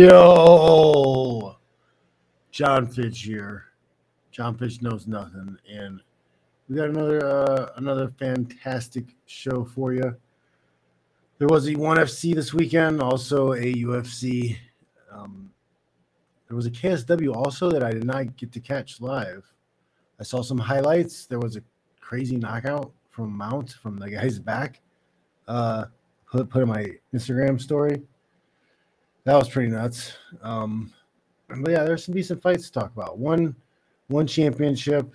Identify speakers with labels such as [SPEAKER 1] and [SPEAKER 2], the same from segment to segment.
[SPEAKER 1] Yo, Jon Fitch here. Jon Fitch knows nothing, and we got another uh, another fantastic show for you. There was a one FC this weekend, also a UFC. Um, there was a KSW also that I did not get to catch live. I saw some highlights. There was a crazy knockout from Mount from the guy's back. Uh, put put in my Instagram story. That was pretty nuts. Um, but yeah, there's some decent fights to talk about. One one championship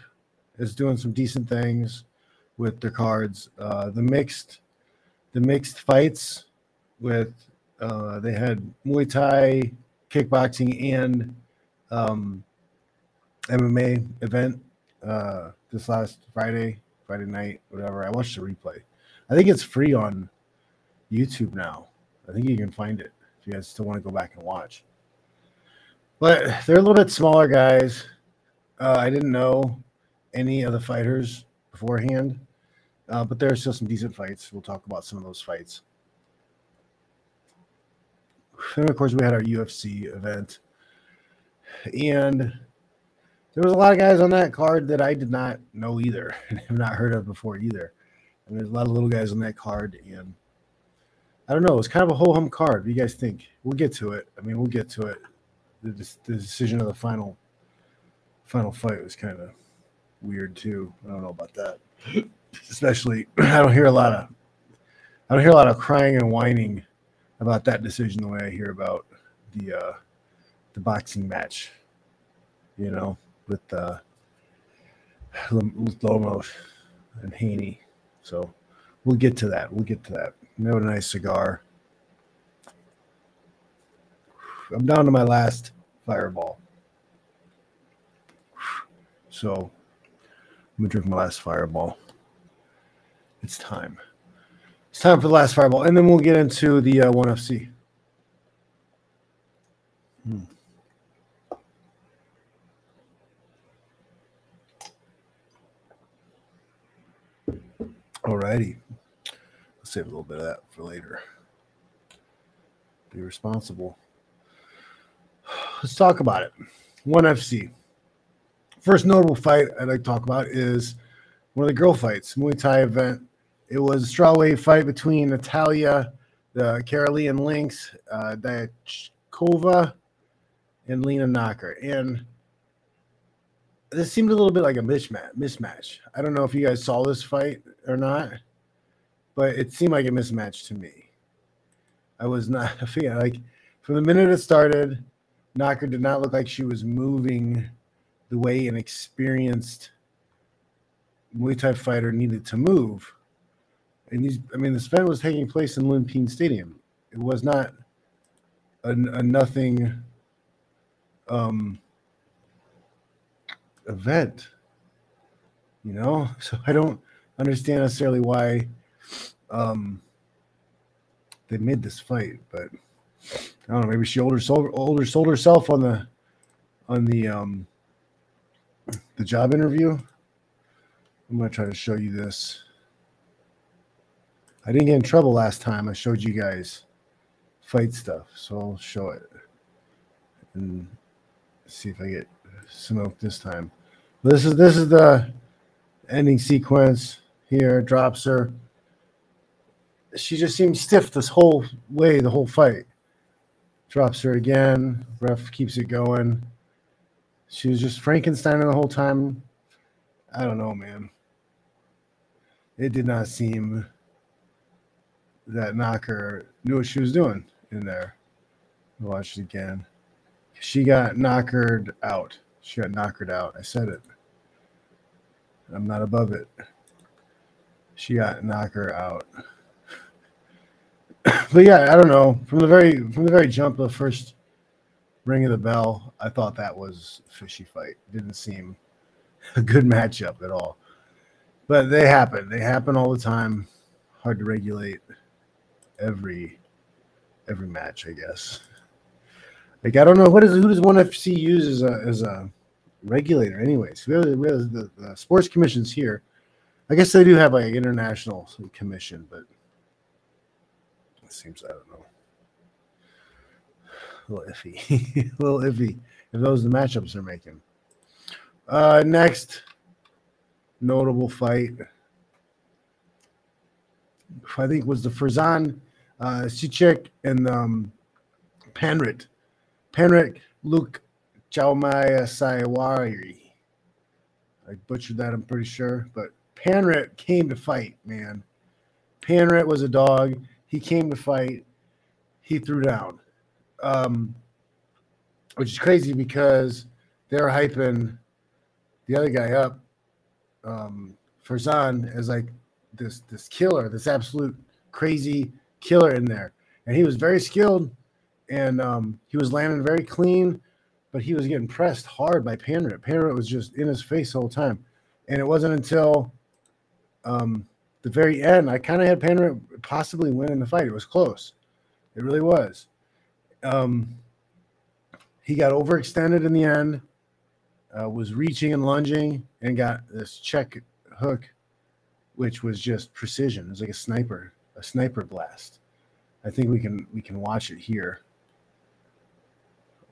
[SPEAKER 1] is doing some decent things with their cards. Uh, the mixed the mixed fights with uh, they had Muay Thai, kickboxing, and um, MMA event uh, this last Friday, Friday night, whatever. I watched the replay. I think it's free on YouTube now. I think you can find it if you guys still want to go back and watch. But they're a little bit smaller guys. Uh, I didn't know any of the fighters beforehand, uh, but there are still some decent fights. We'll talk about some of those fights. And of course, we had our UFC event, and there was a lot of guys on that card that I did not know either, and have not heard of before either. And there's a lot of little guys on that card, and I don't know. It's kind of a whole hum card. What do you guys think? We'll get to it. I mean, we'll get to it. The, the decision of the final final fight was kind of weird too. I don't know about that. Especially, I don't hear a lot of I don't hear a lot of crying and whining about that decision the way I hear about the uh, the boxing match. You know, with uh, Lomos and Haney. So we'll get to that. We'll get to that. Have a nice cigar. I'm down to my last fireball. So I'm gonna drink my last fireball. It's time. It's time for the last fireball, and then we'll get into the uh, one FC. Hmm. Alrighty. Let's save a little bit of that for later. Be responsible. Let's talk about it. One FC. First notable fight I'd like to talk about is one of the girl fights, Muay Thai event. It was a strawweight fight between Natalia, the Caroline Lynx, uh, Diachkova, and Lena Knocker. And this seemed a little bit like a mismatch. Mismatch. I don't know if you guys saw this fight or not, but it seemed like a mismatch to me. I was not a fan. Like from the minute it started, Knocker did not look like she was moving the way an experienced Muay Thai fighter needed to move. And these, I mean, this event was taking place in Lumpinee Stadium. It was not a, a nothing um, event, you know. So I don't understand necessarily why um, they made this fight, but I don't know. Maybe she older sold, older sold herself on the on the um, the job interview. I'm gonna try to show you this. I didn't get in trouble last time. I showed you guys fight stuff, so I'll show it and see if I get smoked this time. This is this is the ending sequence here. Drops her. She just seemed stiff this whole way, the whole fight. Drops her again. Ref keeps it going. She was just Frankenstein the whole time. I don't know, man. It did not seem that Knocker knew what she was doing in there. Watch it again. She got knockered out. She got knockered out. I said it. I'm not above it. She got knocker out. But yeah, I don't know. From the very from the very jump the first ring of the bell, I thought that was fishy fight. Didn't seem a good matchup at all. But they happen. They happen all the time. Hard to regulate every every match, I guess. Like I don't know what is who does one FC use as a as a regulator, anyways. We have, we have the, the sports commissions here. I guess they do have like international commission, but seems I don't know. a little iffy, a little iffy if those the matchups they're making. Uh, next notable fight, I think was the Ferzan uh, Cicek and um, Panrit. Panrit Luke Chaumaya Saiwari. I butchered that, I'm pretty sure. But Panrit came to fight, man. Panrit was a dog. He came to fight. He threw down. Um, which is crazy because they're hyping the other guy up, um, Farzan, as like this this killer, this absolute crazy killer in there. And he was very skilled and um, he was landing very clean, but he was getting pressed hard by Panrit. Panrit was just in his face the whole time. And it wasn't until um, the very end, I kind of had Panrit possibly winning the fight. It was close. It really was. Um, he got overextended in the end, uh, was reaching and lunging, and got this check hook, which was just precision. It was like a sniper, a sniper blast. I think we can we can watch it here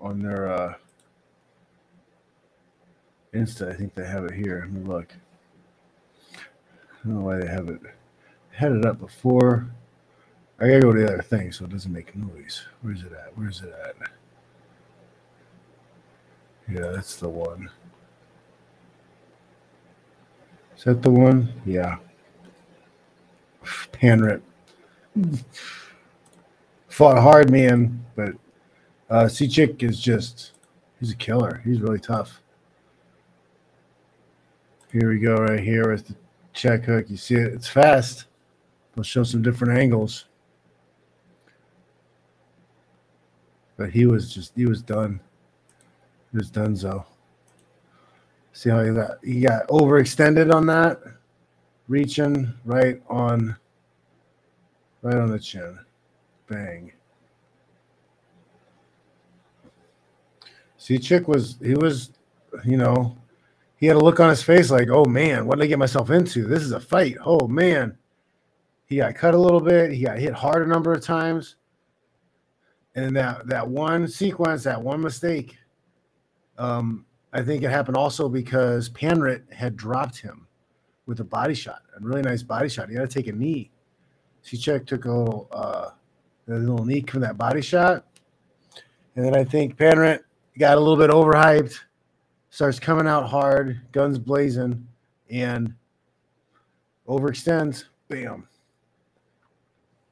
[SPEAKER 1] on their uh, Insta. I think they have it here. Let me look. I don't know why they have it. Had it up before. I gotta go to the other thing so it doesn't make noise. Where's it at? Where's it at? Yeah, that's the one. Is that the one? Yeah. Panrit. Fought hard, man, but uh Chick is just he's a killer. He's really tough. Here we go, right here the check hook. You see it, it's fast. We'll show some different angles. But he was just he was done. He was done so. See how he got he got overextended on that, reaching right on right on the chin. Bang. See, Chick was he was, you know, he had a look on his face like, oh man, what did I get myself into? This is a fight. Oh man. He got cut a little bit. He got hit hard a number of times. And that that one sequence, that one mistake, um, I think it happened also because Panrit had dropped him with a body shot, a really nice body shot. He had to take a knee. Cicek took a little uh, a little knee from that body shot, and then I think Panrit got a little bit overhyped, starts coming out hard, guns blazing, and overextends. Bam.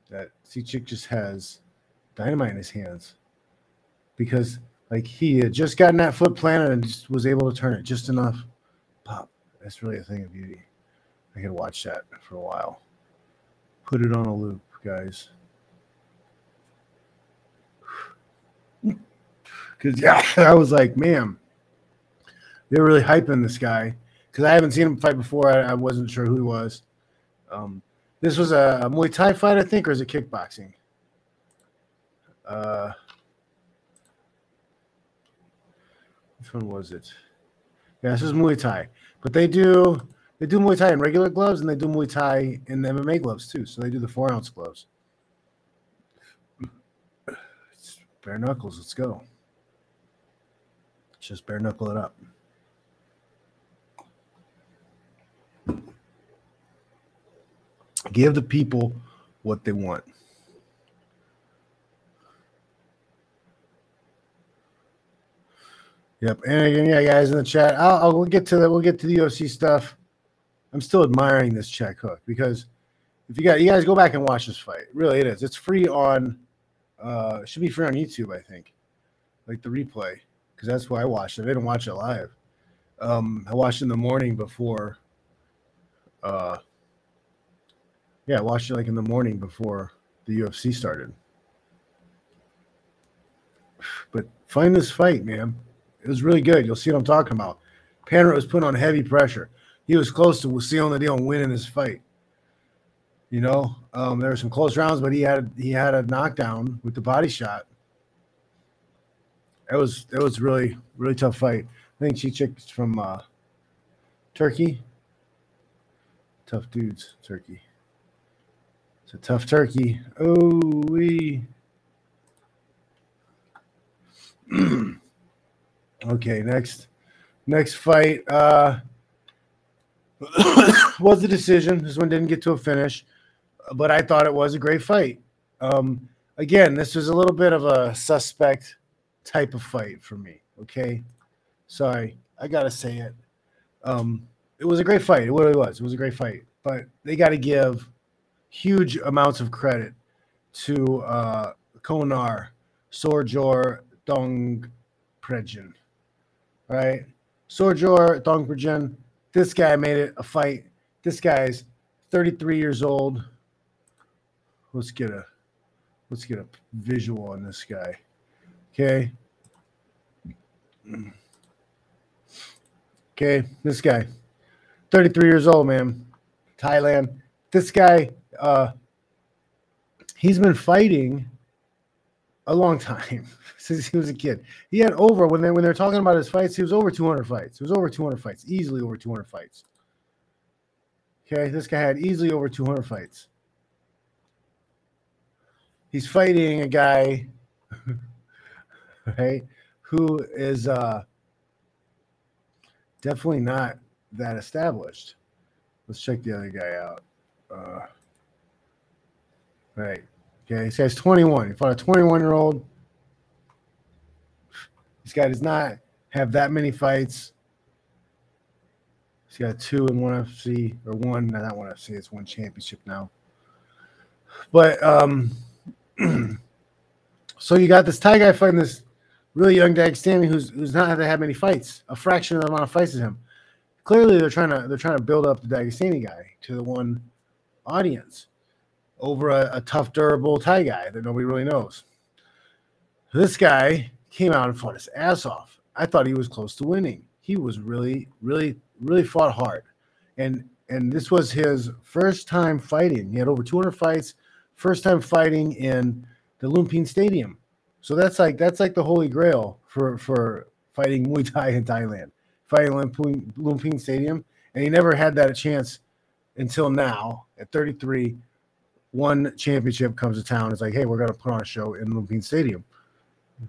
[SPEAKER 1] That Cicek just has dynamite in his hands because like he had just gotten that foot planted and just was able to turn it just enough. Pop. That's really a thing of beauty. I could watch that for a while. Put it on a loop, guys. Because yeah, I was like, man, they're really hyping this guy because I haven't seen him fight before. I, I, wasn't sure who he was. Um, this was a, Muay Thai fight, I think, or is it kickboxing? Uh, which one was it? Yeah, this is Muay Thai, but they do they do Muay Thai in regular gloves and they do Muay Thai in MMA gloves too. So they do the four ounce gloves. It's bare knuckles. Let's go. Just bare knuckle it up. Give the people what they want. Yep, and again, yeah, guys in the chat, I'll, I'll we'll get to that. We'll get to the UFC stuff. I'm still admiring this check hook because if you got you guys go back and watch this fight, really it is. It's free on, uh, should be free on YouTube, I think, like the replay because that's why I watched it. I didn't watch it live. Um, I watched it in the morning before. Uh, yeah, I watched it like in the morning before the UFC started. But find this fight, man. It was really good. You'll see what I'm talking about. Panrit was put on heavy pressure. He was close to sealing the deal and winning his fight. You know, um, there were some close rounds, but he had he had a knockdown with the body shot it was it was really really tough fight. I think she Cicek's from uh, Turkey. Tough dudes, Turkey. It's a tough turkey. Oh we. okay, next next fight uh was a decision. This one didn't get to a finish, but I thought it was a great fight. Um again, this was a little bit of a suspect type of fight for me. Okay. Sorry, I gotta say it. Um, it was a great fight. It really was. It was a great fight. But they got to give huge amounts of credit to uh, Konar Sorjor Dongpregen. Right? Sorjor Dongpregen. This guy made it a fight. This guy's 33 years old. Let's get a let's get a visual on this guy. Okay. Okay, this guy, 33 years old, man. Thailand. This guy, uh, he's been fighting a long time since he was a kid. He had over when they when they're talking about his fights, he was over 200 fights. He was over 200 fights, easily over 200 fights. Okay, this guy had easily over 200 fights. He's fighting a guy, right, who is uh definitely not that established. Let's check the other guy out. Uh, right. Okay. He says 21. He fought a 21 year old. This guy does not have that many fights. He's got two in one FC or one, not one FC, it's one championship now. But um so you got this Thai guy fighting this really young Dagestani who's who's not had to have many fights, a fraction of the amount of fights as him. Clearly, they're trying to they're trying to build up the Dagestani guy to the one audience over a, a tough, durable Thai guy that nobody really knows. This guy came out and fought his ass off. I thought he was close to winning. He was really, really, really fought hard, and and this was his first time fighting. He had over 200 fights, first time fighting in the Lumpinee Stadium so that's like that's like the holy grail for for fighting Muay Thai in Thailand, fighting Lumpinee, Lumpinee Stadium, and he never had that a chance until now at 33. One championship comes to town. It's like, hey, we're gonna put on a show in Lumpinee Stadium.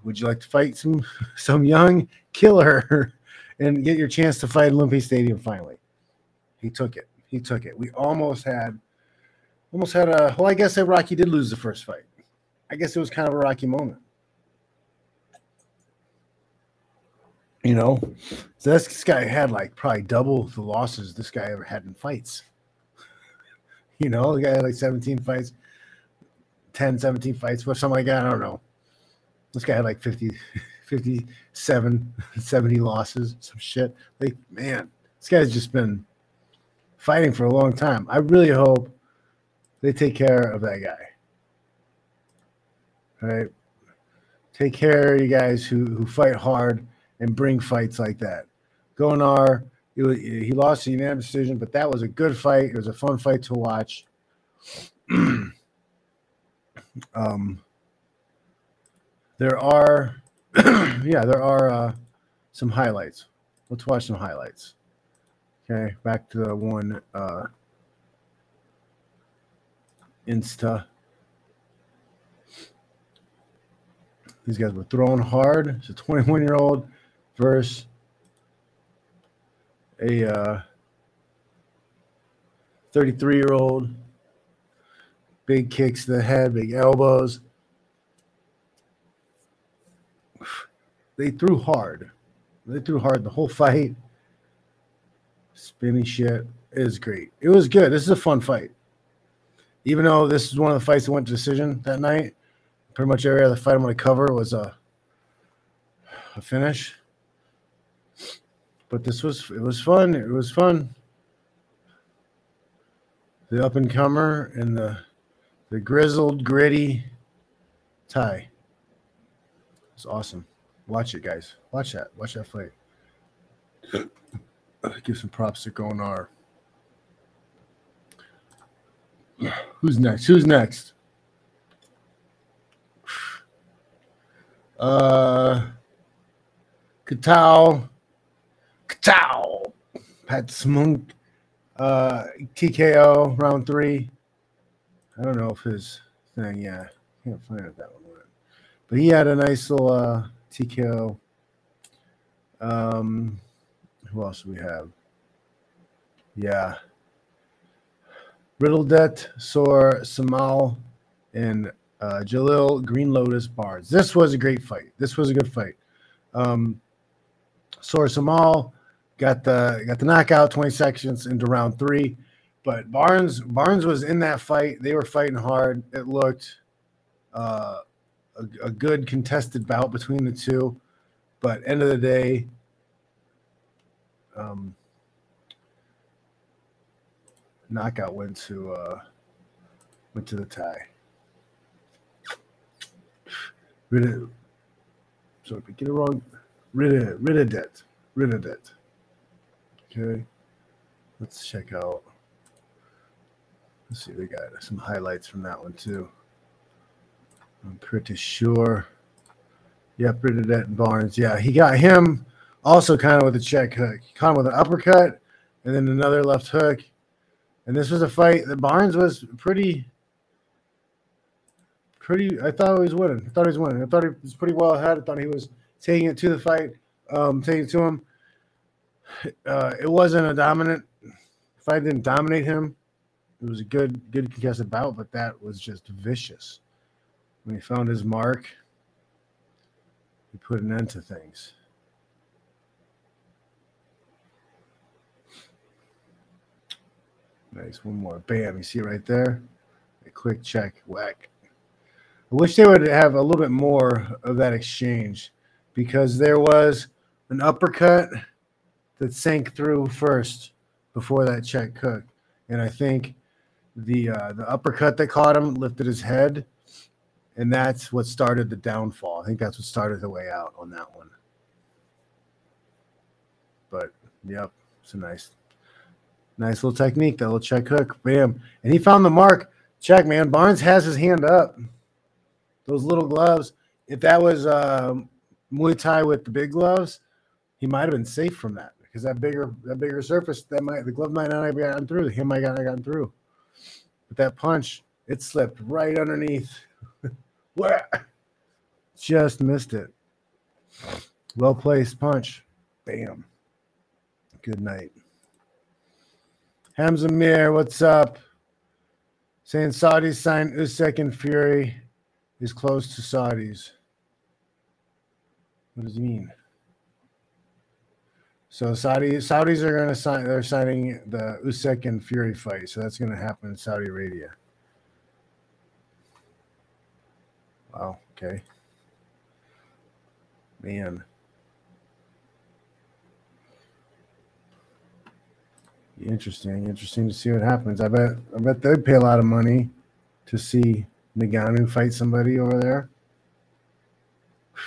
[SPEAKER 1] Would you like to fight some some young killer and get your chance to fight Lumpinee Stadium finally? He took it. He took it. We almost had almost had a well, I guess that Rocky did lose the first fight. I guess it was kind of a rocky moment. You know, so this guy had like probably double the losses this guy ever had in fights. You know, the guy had like 17 fights, 10, 17 fights, or something like that. I don't know. This guy had like 50, 57, 70 losses, some shit. Like, man, this guy's just been fighting for a long time. I really hope they take care of that guy. All right. Take care of you guys who, who fight hard and bring fights like that. Gonar, he, lost the unanimous decision, but that was a good fight. It was a fun fight to watch. um, there are, yeah, there are uh, some highlights. Let's watch some highlights. Okay, back to the one uh, Insta. These guys were throwing hard. It's a 21 year old versus a 33 uh, year old. Big kicks to the head, big elbows. They threw hard. They threw hard the whole fight. Spinning shit. is great. It was good. This is a fun fight. Even though this is one of the fights that went to decision that night, pretty much every other fight I'm going to cover was a, a finish but this was it was fun. It was fun. The up and comer and the the grizzled, gritty Thai. It's awesome. Watch it, guys. Watch that. Watch that fight. Give some props to Gonar. Who's next? Who's next? Uh, Katao Ciao. Pat Smunk, uh, TKO round three. I don't know if his thing, yeah, can't find it that one. But he had a nice little uh, TKO. Um, who else do we have? Yeah. Riddledet, Sor, Samal, and uh, Jalil Green Lotus Barnes. This was a great fight. This was a good fight. Um, Sor Samal got the got the knockout 20 seconds into round three. But Barnes Barnes was in that fight. They were fighting hard. It looked uh, a, a good contested bout between the two. But end of the day, um, knockout went to uh, went to the tie. Rid so if we get it wrong, rid of rid of debt, rid of debt. Okay, let's check out. Let's see, we got some highlights from that one too. I'm pretty sure. Yep, Bernadette Barnes. Yeah, he got him also kind of with a check hook. He caught him with an uppercut and then another left hook. And this was a fight that Barnes was pretty, pretty. I thought he was winning. I thought he was winning. I thought he was pretty well ahead. I thought he was taking it to the fight, um, taking it to him. Uh, it wasn't a dominant fight. Didn't dominate him. It was a good, good contested bout, but that was just vicious. When he found his mark, he put an end to things. Nice. One more. Bam. You see right there? A quick check. Whack. I wish they would have a little bit more of that exchange because there was an uppercut that sank through first before that check cook. And I think the uh, the uppercut that caught him lifted his head, and that's what started the downfall. I think that's what started the way out on that one. But yep, it's a nice, nice little technique. That little check hook, bam, and he found the mark. Check, man. Barnes has his hand up. Those little gloves. If that was uh, Muay Thai with the big gloves, he might have been safe from that because that bigger that bigger surface that might the glove might not have gotten through. The him might not have gotten through. But that punch, it slipped right underneath. Just missed it. Well placed punch. Bam. Good night. Hamza Mir, what's up? Saying Saudis signed Usyk and Fury is close to Saudis. What does he mean? So Saudi Saudis are going to sign. They're signing the Usyk and Fury fight. So that's going to happen in Saudi Arabia. Wow. Okay. Man. Interesting. Interesting to see what happens. I bet. I bet they'd pay a lot of money to see Ngannou fight somebody over there.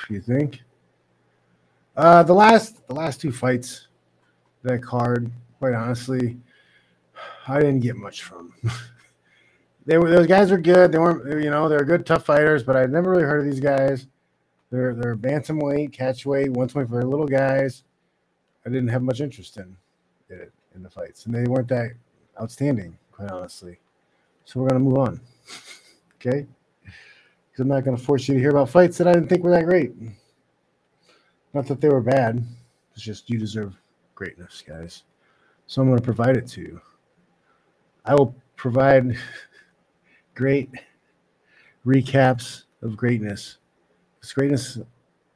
[SPEAKER 1] You think? Uh, the last the last two fights, that card, quite honestly, I didn't get much from. they were those guys were good. They weren't, you know, they're good tough fighters, but I'd never really heard of these guys. They're they're bantamweight, catchweight, one twenty for little guys. I didn't have much interest in it in the fights, and they weren't that outstanding, quite honestly. So we're gonna move on, okay? Because I'm not gonna force you to hear about fights that I didn't think were that great. Not that they were bad. It's just you deserve greatness, guys. So I'm going to provide it to you. I will provide great recaps of greatness. It's greatness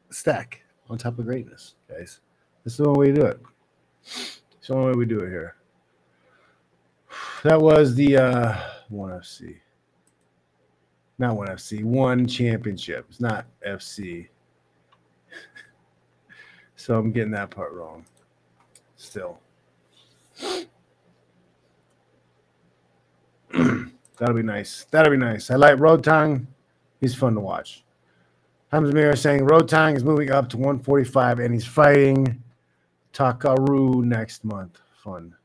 [SPEAKER 1] stack on top of greatness, guys. This is the only way to do it. It's the only way we do it here. That was the uh, one FC. Not one FC, one championship. It's not FC. So I'm getting that part wrong. Still. That'll be nice. That'll be nice. I like Rodtang. He's fun to watch. Hamza Mir saying Rodtang is moving up to 145 and he's fighting Takeru next month. Fun.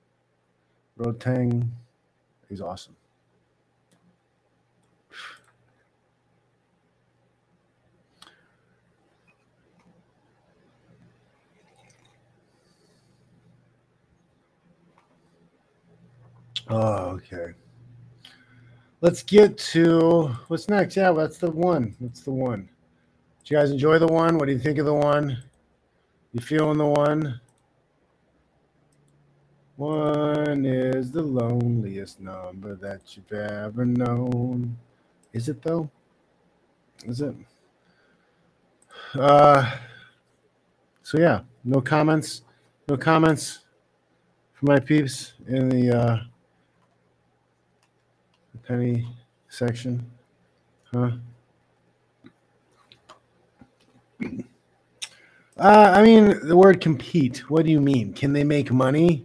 [SPEAKER 1] Rodtang, he's awesome. Oh, okay. Let's get to what's next. Yeah, that's the one. That's the one. Did you guys enjoy the one? What do you think of the one? You feeling the one? One is the loneliest number that you've ever known. Is it though? Is it? Uh so yeah, no comments. No comments for my peeps in the uh penny section. Huh? Uh, I mean, the word compete. What do you mean? Can they make money?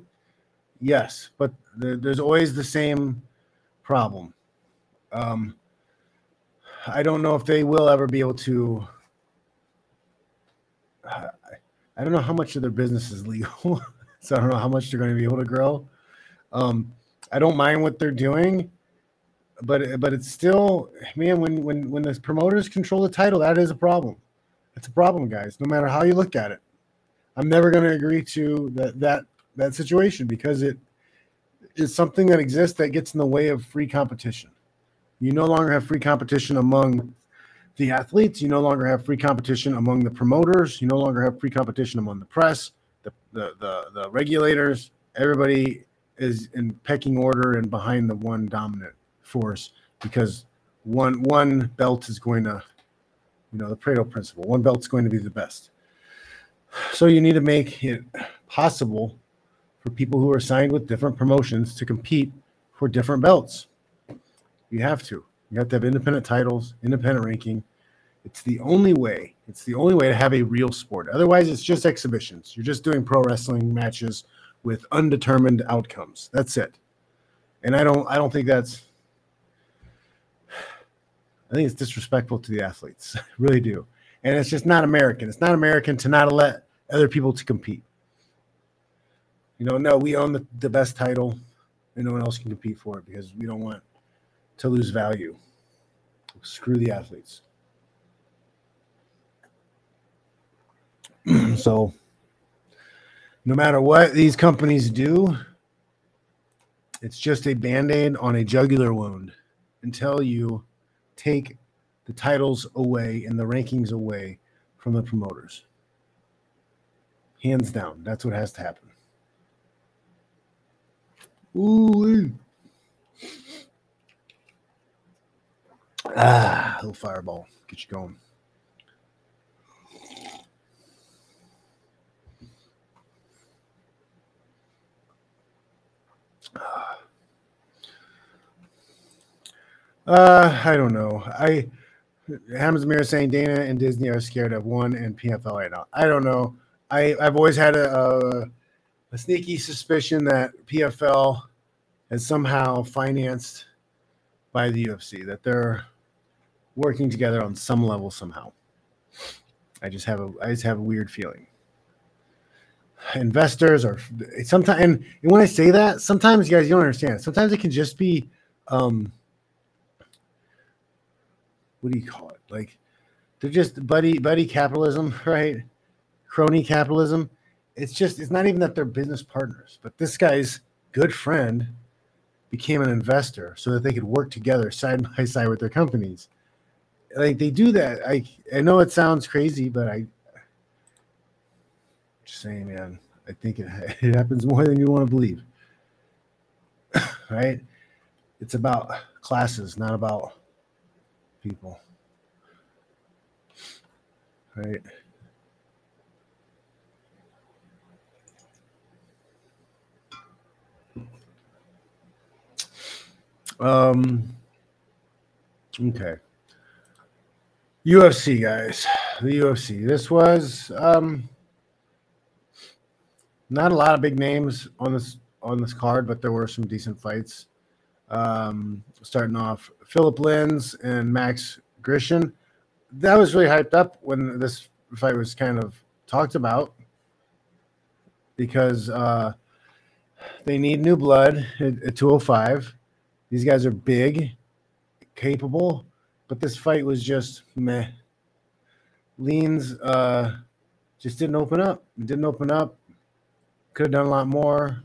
[SPEAKER 1] Yes, but there, there's always the same problem. Um, I don't know if they will ever be able to. I don't know how much of their business is legal, so I don't know how much they're going to be able to grow. Um, I don't mind what they're doing, but but it's still, man, when when when the promoters control the title, that is a problem. It's a problem, guys. No matter how you look at it, I'm never going to agree to that that that situation because it is something that exists that gets in the way of free competition. You no longer have free competition among the athletes. You no longer have free competition among the promoters. You no longer have free competition among the press, the the the, the regulators. Everybody is in pecking order and behind the one dominant force because one one belt is going to you know, the Pareto principle. One belt's going to be the best. So you need to make it possible for people who are signed with different promotions to compete for different belts. You have to. You have to have independent titles, independent ranking. It's the only way. It's the only way to have a real sport. Otherwise, it's just exhibitions. You're just doing pro wrestling matches with undetermined outcomes. That's it. And I don't I don't think that's I think it's disrespectful to the athletes. I really do. And it's just not American. It's not American to not let other people to compete. You know, no, we own the, the best title and no one else can compete for it because we don't want to lose value. Screw the athletes. so no matter what these companies do, it's just a band-aid on a jugular wound until you take the titles away and the rankings away from the promoters. Hands down, that's what has to happen. Ooh. Ah, little fireball. Get you going. Uh, I don't know. I Hamza Mir saying Dana and Disney are scared of one and PFL right now. I don't know. I I've always had a, a, a sneaky suspicion that PFL is somehow financed by the UFC. That they're working together on some level somehow. I just have a I just have a weird feeling. Investors are sometimes, and when I say that, sometimes you guys you don't understand. Sometimes it can just be um, what do you call it? Like they're just buddy buddy capitalism, right? Crony capitalism. It's just it's not even that they're business partners, but this guy's good friend became an investor so that they could work together side by side with their companies. Like they do that. I I know it sounds crazy, but I just saying, man. I think it, it happens more than you want to believe. right? It's about classes, not about people. Right. Um okay. UFC guys. The UFC. This was um not a lot of big names on this on this card, but there were some decent fights. Um, starting off, Philip Lins and Max Grishin. That was really hyped up when this fight was kind of talked about because uh, they need new blood at, at 205. These guys are big, capable, but this fight was just meh. Lins uh, just didn't open up. Didn't open up. Could have done a lot more.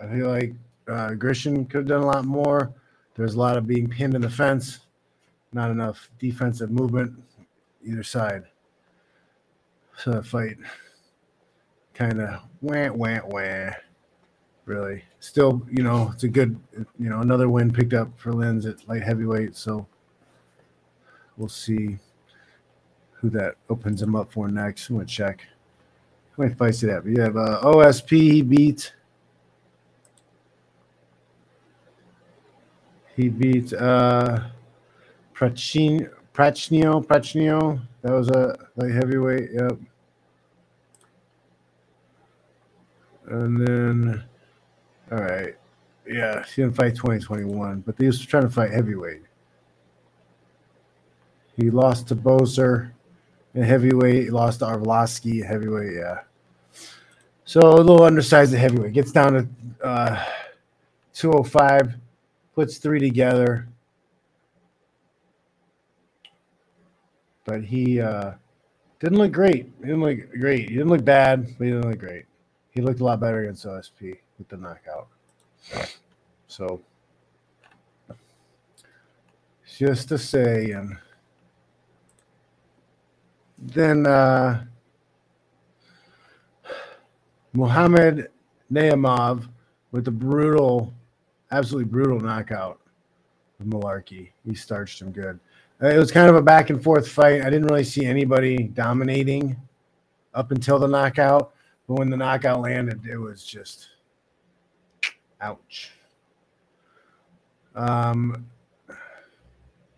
[SPEAKER 1] I feel like uh, could have done a lot more. There's a lot of being pinned in the fence, not enough defensive movement. either side. So the fight kind of went, went, went. Really, still, you know, it's a good, you know, another win picked up for Lins at light heavyweight. So we'll see who that opens him up for next. I'm gonna check. How many fights did he have? You have uh, OSP. Beat. He beat uh, Prachin, Prachnio. Prachnio. That was a light heavyweight. Yep. And then, all right. Yeah, he didn't fight 2021, but he was trying to fight heavyweight. He lost to Boser in heavyweight. He lost to Arlovsky heavyweight. Yeah. So a little undersized at heavyweight. Gets down to uh, 205, puts three together. But he uh, didn't look great. He didn't look great. He didn't look bad, but he didn't look great. He looked a lot better against OSP with the knockout. So just to say, and then uh, Muhammad Naimov with the brutal, absolutely brutal knockout of Malarkey. He starched him good. Uh, It was kind of a back and forth fight. I didn't really see anybody dominating up until the knockout, but when the knockout landed, it was just ouch. Um,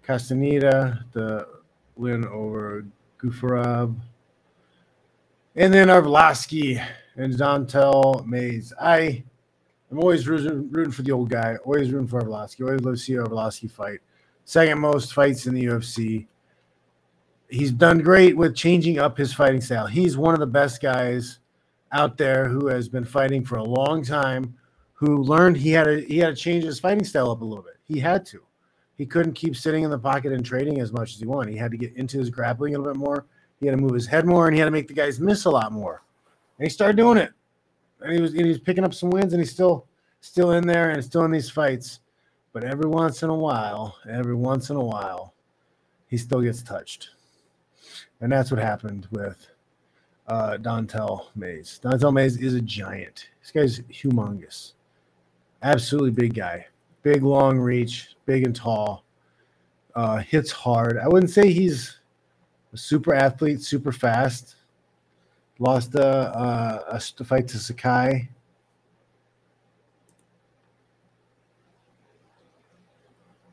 [SPEAKER 1] Castaneda, the win over Gafurov. And then Arlovsky and Don'Tale Mayes. I am always rooting, for the old guy. Always rooting for Arlovsky. Always love to see Arlovsky fight. Second most fights in the UFC. He's done great with changing up his fighting style. He's one of the best guys out there who has been fighting for a long time. Who learned he had to he had to change his fighting style up a little bit. He had to. He couldn't keep sitting in the pocket and trading as much as he wanted. He had to get into his grappling a little bit more. He had to move his head more, and he had to make the guys miss a lot more. And he started doing it. And he was and he was picking up some wins, and he's still still in there and still in these fights. But every once in a while, every once in a while, he still gets touched. And that's what happened with uh, Don'Tale Mayes. Don'Tale Mayes is a giant. This guy's humongous. Absolutely big guy. Big, long reach, big and tall. Uh, hits hard. I wouldn't say he's a super athlete, super fast. Lost a, a, a fight to Sakai.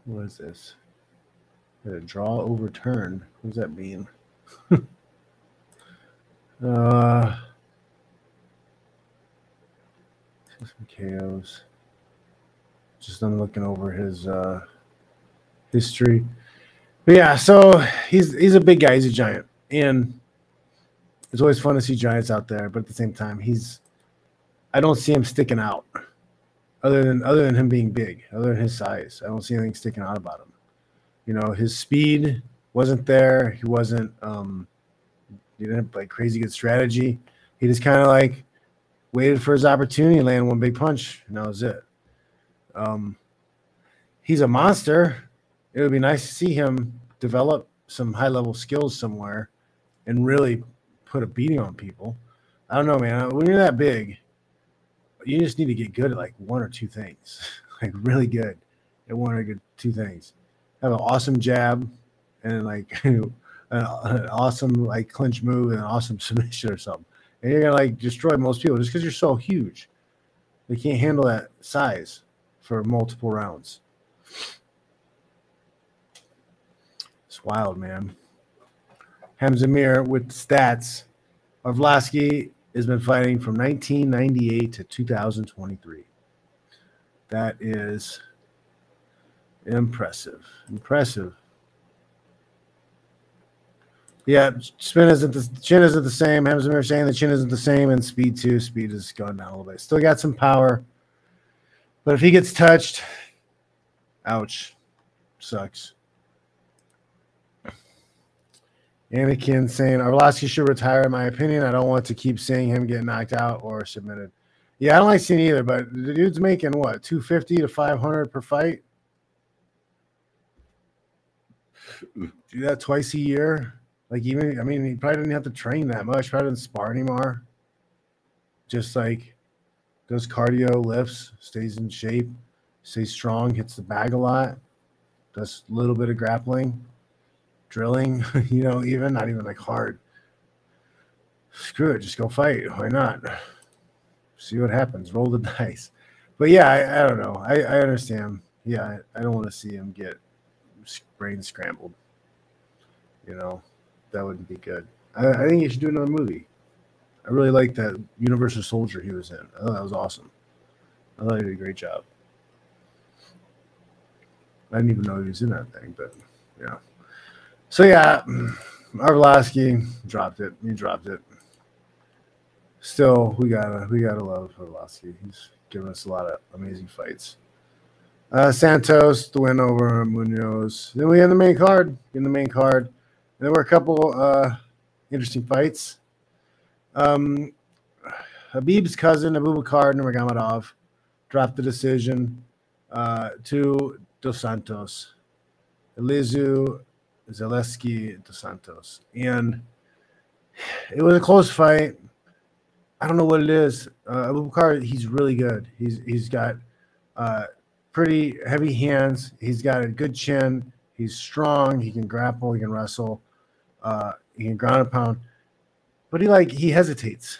[SPEAKER 1] What is this? A draw overturned. What does that mean? uh, some KOs. Just I'm looking over his uh, history. But yeah, so he's he's a big guy. He's a giant, and it's always fun to see giants out there. But at the same time, he's I don't see him sticking out, other than other than him being big, other than his size. I don't see anything sticking out about him. You know, his speed wasn't there. He wasn't. um He didn't like crazy good strategy. He just kind of like waited for his opportunity, landed one big punch, and that was it. Um, he's a monster. It would be nice to see him develop some high level skills somewhere and really put a beating on people. I don't know, man. When you're that big, you just need to get good at like one or two things, like really good at one or two things. Have an awesome jab and like an, an awesome like clinch move and an awesome submission or something. And you're gonna like destroy most people just because you're so huge. They can't handle that size for multiple rounds. It's wild, man. Hamza Mir with stats. Arlovsky has been fighting from 1998 to 2023. That is impressive. Impressive. Yeah, spin isn't the chin isn't the same. Hamza Mir saying the chin isn't the same, and speed too. Speed has gone down a little bit. Still got some power, but if he gets touched, ouch, sucks. Anakin saying Arlovsky should retire. In my opinion, I don't want to keep seeing him get knocked out or submitted. Yeah, I don't like seeing either. But the dude's making what two fifty to five hundred per fight. Do that twice a year. Like even I mean, he probably didn't have to train that much. Probably didn't spar anymore. Just like does cardio, lifts, stays in shape, stays strong, hits the bag a lot, does a little bit of grappling, drilling. You know, even not even like hard. Screw it, just go fight. Why not? See what happens. Roll the dice. But yeah, I, I don't know. I, I understand. Yeah, I, I don't want to see him get brain scrambled. You know, that wouldn't be good. I, I think he should do another movie. I really like that Universal Soldier he was in. I thought that was awesome. I thought he did a great job. I didn't even know he was in that thing, but yeah. So yeah, Arlovsky dropped it. He dropped it. Still, we gotta we gotta love Arlovsky. He's given us a lot of amazing fights. Uh, Santos, the win over Munoz. Then we had the main card. In the main card, and there were a couple uh, interesting fights. Um, Khabib's cousin, Abubakar Nurmagomedov, dropped the decision uh, to Dos Santos, Elizeu Zaleski Dos Santos. And it was a close fight. I don't know what it is. Uh, Abubakar, he's really good. He's he's got uh, pretty heavy hands. He's got a good chin. He's strong. He can grapple. He can wrestle. Uh, he can ground and pound. But he like he hesitates.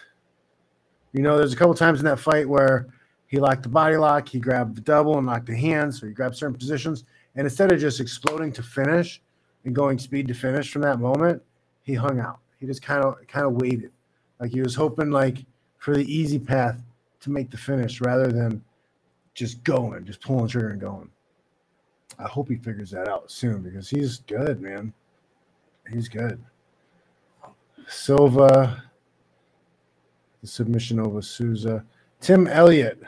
[SPEAKER 1] You know, there's a couple times in that fight where he locked the body lock, he grabbed the double and locked the hands, or he grabbed certain positions, and instead of just exploding to finish and going speed to finish from that moment, he hung out. He just kind of kind of waited, like he was hoping like for the easy path to make the finish rather than just going, just pulling trigger and going. I hope he figures that out soon because he's good, man. He's good. Silva, the submission over Souza. Tim Elliott.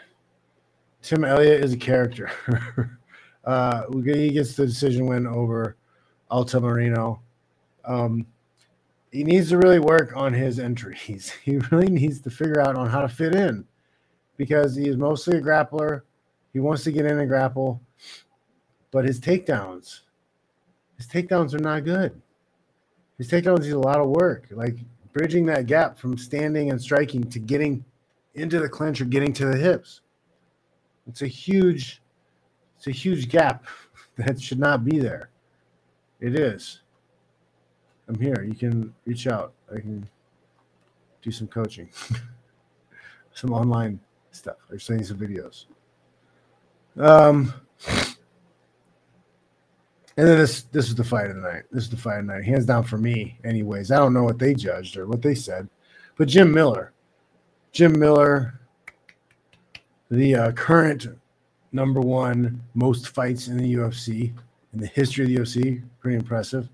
[SPEAKER 1] Tim Elliott is a character. uh, he gets the decision win over Altamirano. Um, he needs to really work on his entries. He really needs to figure out on how to fit in because he is mostly a grappler. He wants to get in and grapple, but his takedowns, his takedowns are not good. His takedowns need a lot of work, like bridging that gap from standing and striking to getting into the clinch or getting to the hips. It's a huge, it's a huge gap that should not be there. It is. I'm here. You can reach out. I can do some coaching, some online stuff. I'm sending some videos. Um, and then this this is the fight of the night. This is the fight of the night, hands down for me. Anyways, I don't know what they judged or what they said, but Jim Miller, Jim Miller, the uh, current number one most fights in the UFC in the history of the OC. pretty impressive.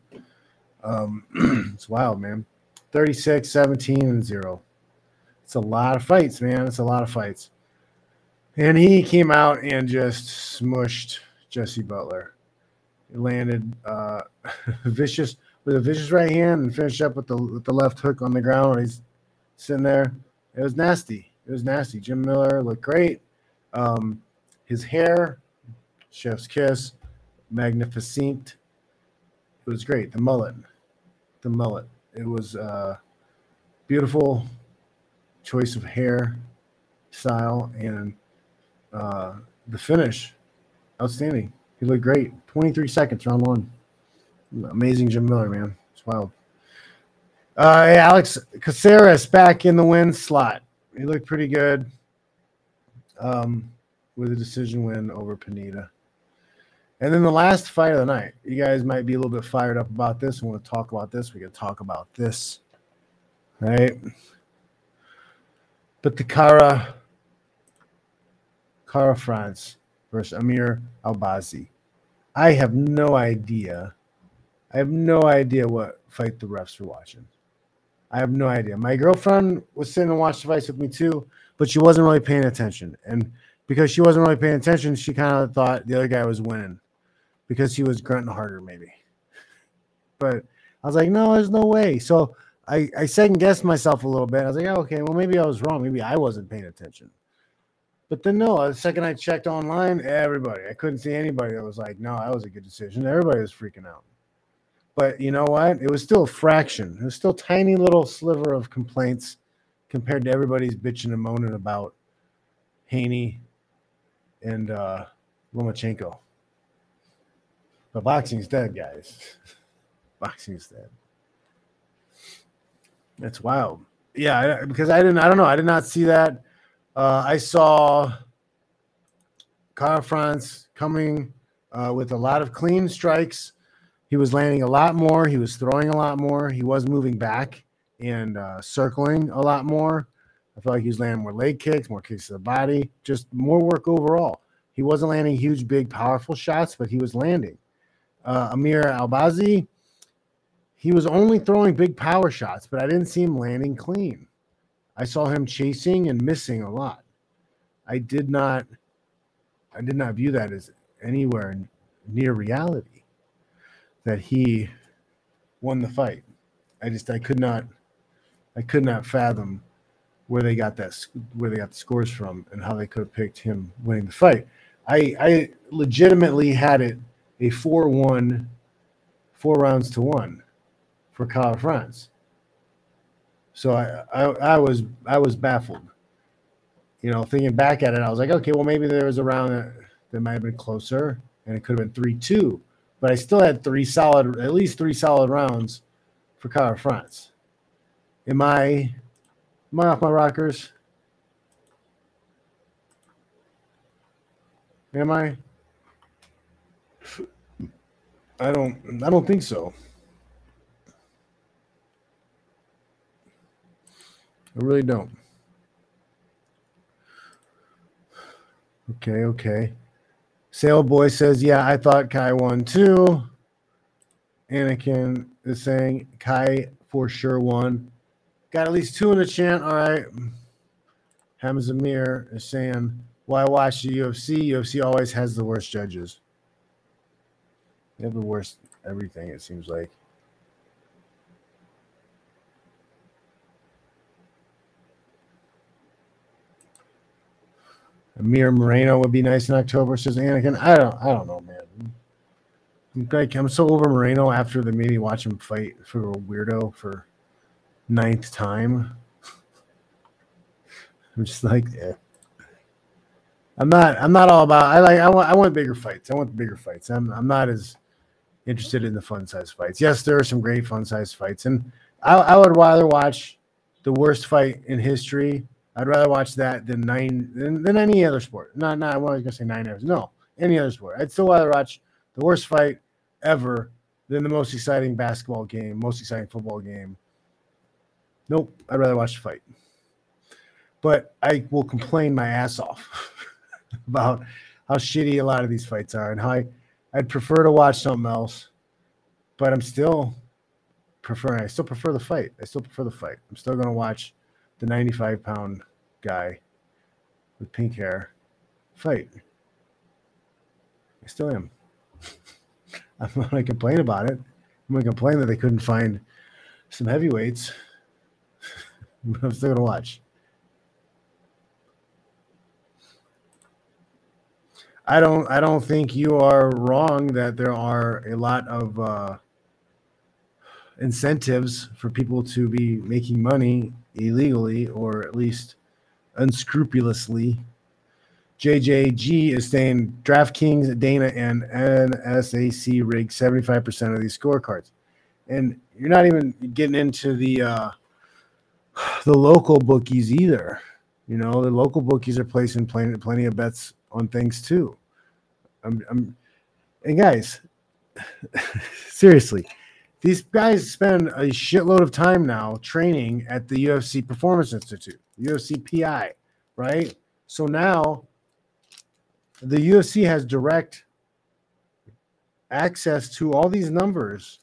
[SPEAKER 1] Um, it's wild, man. 36, 17, and zero. It's a lot of fights, man. It's a lot of fights. And he came out and just smushed Jesse Butler He landed uh, vicious with a vicious right hand and finished up with the with the left hook on the ground he's sitting there. It was nasty. It was nasty. Jim Miller looked great. Um, his hair, chef's kiss, magnificent. It was great. The mullet, the mullet. It was uh, beautiful choice of hair style and uh, the finish, outstanding. He looked great. 23 seconds, round one. Amazing Jim Miller, man. It's wild. Uh, Alex Caceres back in the win slot. He looked pretty good um, with a decision win over Pineda. And then the last fight of the night. You guys might be a little bit fired up about this. We want to talk about this. We can talk about this. Right? But the Kara, Kara France versus Amir Albazi. I have no idea. I have no idea what fight the refs were watching. I have no idea. My girlfriend was sitting and watched the fights with me too, but she wasn't really paying attention. And because she wasn't really paying attention, she kind of thought the other guy was winning because he was grunting harder, maybe. But I was like, no, there's no way. So I, I second guessed myself a little bit. I was like, oh, okay, well, maybe I was wrong. Maybe I wasn't paying attention. But then no, the second I checked online, everybody, I couldn't see anybody that was like, no, that was a good decision. Everybody was freaking out. But you know what? It was still a fraction. It was still tiny little sliver of complaints compared to everybody's bitching and moaning about Haney and uh, Lomachenko. But boxing's dead, guys. boxing's dead. That's wild. Yeah, because I didn't. I don't know. I did not see that. Uh, I saw Kara France coming uh, with a lot of clean strikes. He was landing a lot more. He was throwing a lot more. He was moving back and uh, circling a lot more. I felt like he was landing more leg kicks, more kicks to the body, just more work overall. He wasn't landing huge, big, powerful shots, but he was landing. Uh, Amir Albazi, he was only throwing big power shots, but I didn't see him landing clean. I saw him chasing and missing a lot. I did not, I did not view that as anywhere near reality that he won the fight. I just I could not I could not fathom where they got that where they got the scores from and how they could have picked him winning the fight. I I legitimately had it a 4-1 four rounds to 1 for Kyle France. So I, I I was I was baffled. You know, thinking back at it, I was like, okay, well maybe there was a round that, that might have been closer and it could have been 3-2 but I still had three solid, at least three solid rounds for Kara France. Am I, am I off my rockers? Am I? I don't. I don't think so. I really don't. Okay. Okay. Sailboy says, Yeah, I thought Kai won too. Anakin is saying Kai for sure won. Got at least two in the chant. All right. Hamza Mir is saying, Why watch the UFC? UFC always has the worst judges. They have the worst everything, it seems like. Amir Moreno would be nice in October, says Anakin. I don't I don't know, man. I'm like I'm so over Moreno after the made me watch him fight Figueiredo for ninth time. I'm just like, yeah. I'm not I'm not all about I like I want I want bigger fights. I want bigger fights. I'm I'm not as interested in the fun size fights. Yes, there are some great fun size fights. And I, I would rather watch the worst fight in history I'd rather watch that than nine than, than any other sport. Not not I was gonna say nine hours. No, any other sport. I'd still rather watch the worst fight ever than the most exciting basketball game, most exciting football game. Nope, I'd rather watch the fight. But I will complain my ass off about how shitty a lot of these fights are and how I, I'd prefer to watch something else. But I'm still preferring. I still prefer the fight. I still prefer the fight. I'm still gonna watch the 95 pound guy with pink hair fight. I still am. I'm not going to complain about it. I'm going to complain that they couldn't find some heavyweights. I'm still going to watch. I don't. I don't think you are wrong that there are a lot of uh, incentives for people to be making money illegally or at least unscrupulously. JJG is saying DraftKings, Dana, and NSAC rig 75% of these scorecards. And you're not even getting into the uh, the local bookies either. You know, the local bookies are placing plenty, plenty of bets on things too. I'm, I'm and guys, seriously, these guys spend a shitload of time now training at the UFC Performance Institute, UFC PI, right? So now the UFC has direct access to all these numbers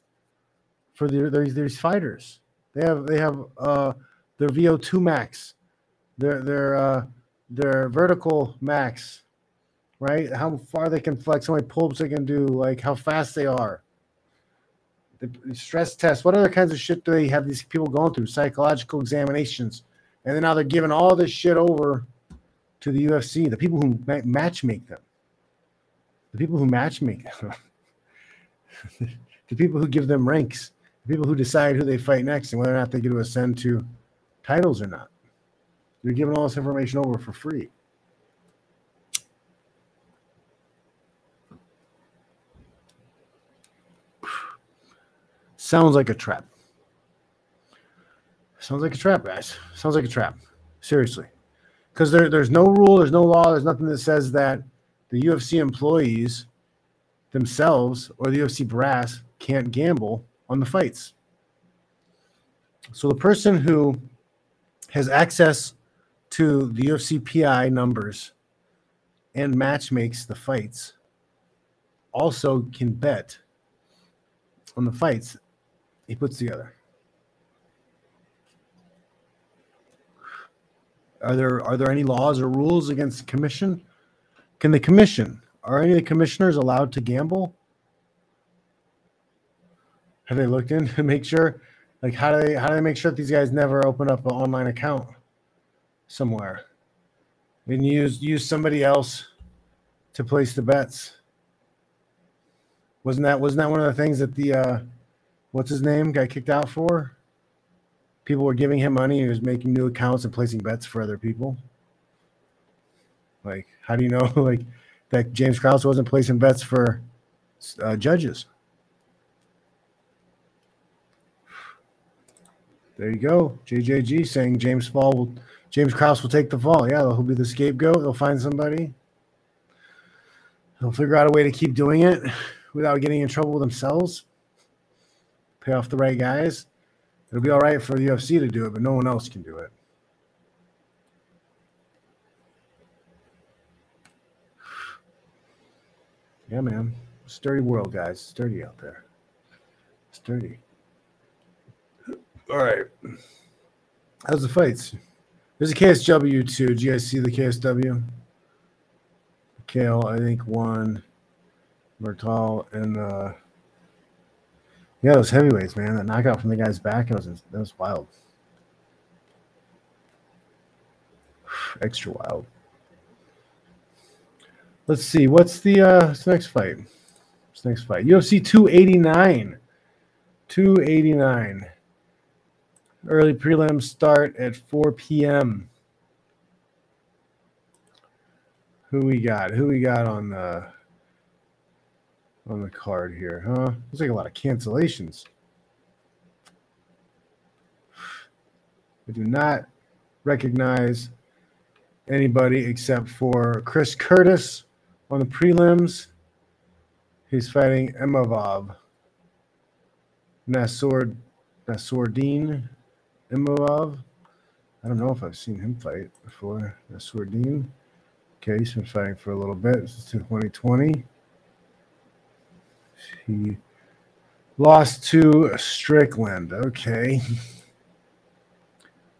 [SPEAKER 1] for their, their these fighters. They have they have uh, their VO2 max, their their uh, their vertical max, right? How far they can flex, how many pull-ups they can do, like how fast they are the stress test. What other kinds of shit do they have these people going through? Psychological examinations, and then now they're giving all this shit over to the UFC, the people who match make them, the people who match make them. the people who give them ranks, the people who decide who they fight next and whether or not they get to ascend to titles or not. They're giving all this information over for free. Sounds like a trap. Sounds like a trap, guys. Sounds like a trap. Seriously. Because there, there's no rule, there's no law, there's nothing that says that the UFC employees themselves or the UFC brass can't gamble on the fights. So the person who has access to the UFC PI numbers and match makes the fights also can bet on the fights he puts together. Are there are there any laws or rules against the commission? Can the commission are any of the commissioners allowed to gamble? Have they looked in to make sure? Like how do they how do they make sure that these guys never open up an online account somewhere and use use somebody else to place the bets? Wasn't that wasn't that one of the things that the uh, what's his name got kicked out for? People were giving him money. He was making new accounts and placing bets for other people. Like, how do you know like that James Krause wasn't placing bets for uh, judges? There you go. JJG saying James Fall will James Krause will take the fall. Yeah, he'll be the scapegoat. They'll find somebody. They'll figure out a way to keep doing it without getting in trouble with themselves pay off the right guys, it'll be all right for the UFC to do it, but no one else can do it. Yeah, man. Sturdy world, guys. Sturdy out there. Sturdy. All right. How's the fights? There's a KSW too. Did you guys see the KSW? Kale, I think, won. Bertal and uh yeah, those heavyweights, man. That knockout from the guy's back, it was that was wild. Extra wild. Let's see. What's the uh what's the next fight? What's the next fight? UFC 289. 289. Early prelims start at 4 p.m. Who we got? Who we got on the on the card here, huh? Looks like a lot of cancellations. I do not recognize anybody except for Chris Curtis on the prelims. He's fighting Imavov. Nassour Nassourdine Imavov. I don't know if I've seen him fight before. Nassourdine. Okay, he's been fighting for a little bit. Is 2020. He lost to Strickland. Okay.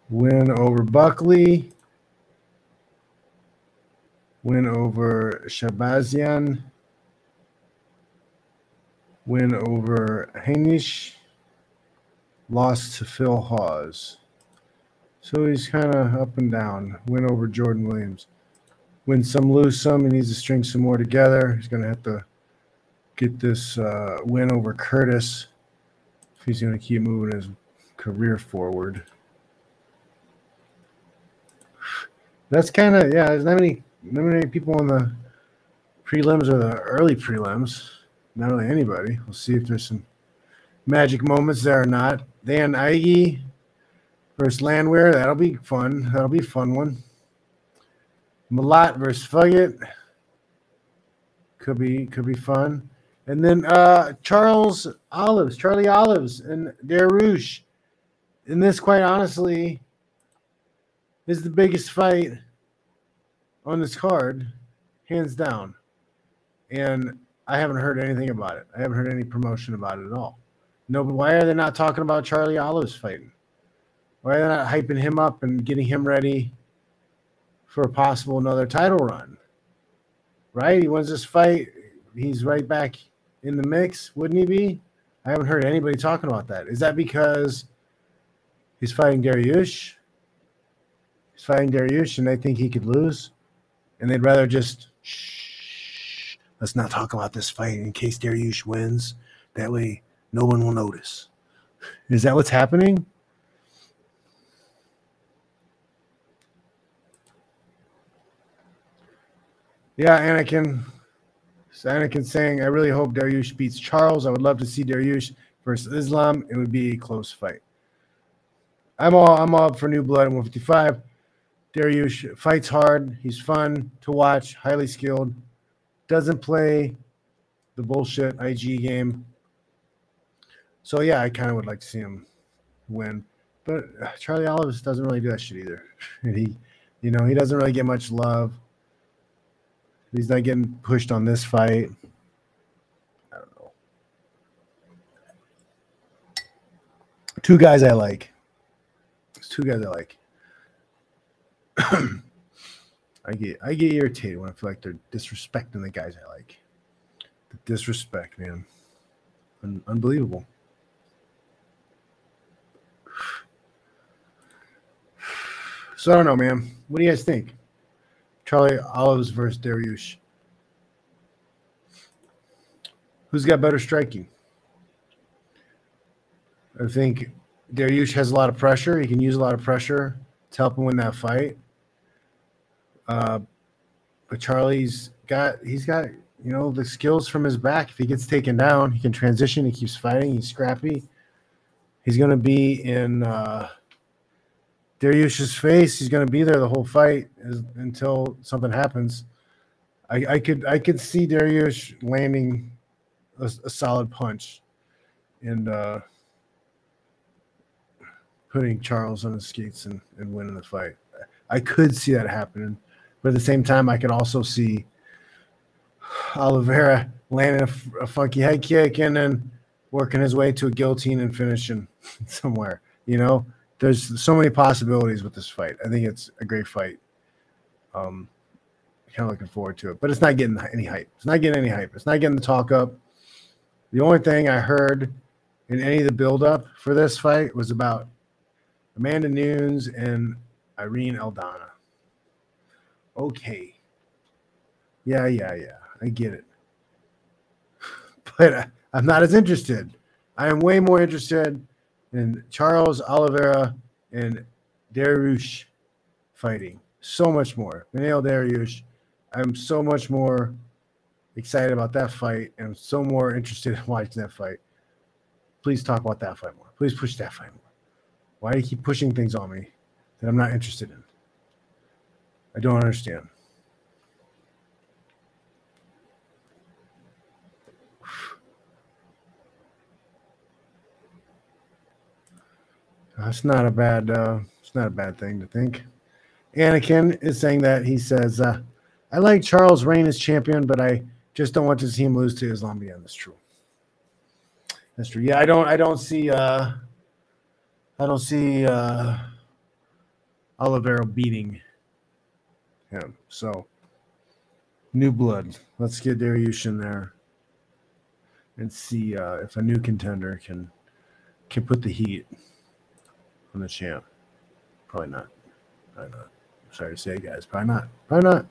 [SPEAKER 1] Win over Buckley. Win over Shahbazyan. Win over Heinisch. Lost to Phil Hawes. So he's kind of up and down. Win over Jordan Williams. Win some, lose some. He needs to string some more together. He's going to have to get this uh, win over Curtis if he's going to keep moving his career forward. That's kind of yeah. There's not many not many people on the prelims or the early prelims. Not really anybody. We'll see if there's some magic moments there or not. Dan Ige versus Landwehr. That'll be fun. That'll be a fun one. Malott versus Fugitt. Could be could be fun. And then uh, Charles Olives, Charlie Olives, and Dariush. And this, quite honestly, is the biggest fight on this card, hands down. And I haven't heard anything about it. I haven't heard any promotion about it at all. No, but why are they not talking about Charlie Olives fighting? Why are they not hyping him up and getting him ready for a possible another title run? Right? He wins this fight. He's right back in the mix, wouldn't he be? I haven't heard anybody talking about that. Is that because he's fighting Dariush? He's fighting Dariush, and they think he could lose, and they'd rather just shh. Let's not talk about this fight in case Dariush wins. That way, no one will notice. Is that what's happening? Yeah, Anakin. Anakin saying, I really hope Dariush beats Charles. I would love to see Dariush versus Islam. It would be a close fight. I'm all I'm all for new blood at 155. Dariush fights hard. He's fun to watch, highly skilled. Doesn't play the bullshit IG game. So yeah, I kind of would like to see him win. But uh, Charlie Olives doesn't really do that shit either. And he, you know, he doesn't really get much love. He's not getting pushed on this fight. I don't know. Two guys I like. There's two guys I like. I get I get irritated when I feel like they're disrespecting the guys I like. The disrespect, man. Un- unbelievable. So I don't know, man. What do you guys think? Charlie Olives versus Dariush. Who's got better striking? I think Dariush has a lot of pressure. He can use a lot of pressure to help him win that fight. Uh, but Charlie's got he's got you know the skills from his back. If he gets taken down, he can transition. He keeps fighting. He's scrappy. He's going to be in uh, Dariush's face. He's going to be there the whole fight as, until something happens. I, I could I could see Dariush landing a, a solid punch and uh, putting Charles on his skates and, and winning the fight. I could see that happening, but at the same time, I could also see Oliveira landing a funky head kick and then working his way to a guillotine and finishing somewhere. You know, there's so many possibilities with this fight. I think it's a great fight. Um, kind of looking forward to it, but it's not getting any hype. It's not getting any hype. It's not getting the talk up. The only thing I heard in any of the buildup for this fight was about Amanda Nunes and Irene Aldana. Okay. Yeah, yeah, yeah. I get it. But I, I'm not as interested. I am way more interested in Charles Oliveira and Dariush fighting. So much more. Beneil Dariush. I'm so much more excited about that fight and so more interested in watching that fight. Please talk about that fight more. Please push that fight more. Why do you keep pushing things on me that I'm not interested in? I don't understand. That's not a bad. Uh, it's not a bad thing to think. Anakin is saying that he says, uh, "I like Charles Reign as champion, but I just don't want to see him lose to Islam again." That's true. That's true. Yeah, I don't. I don't see. Uh, I don't see uh, Oliveira beating him. So, new blood. Let's get Dariush in there and see uh, if a new contender can can put the heat on the champ. Probably not. Probably not. Sorry to say, guys. Probably not. Probably not.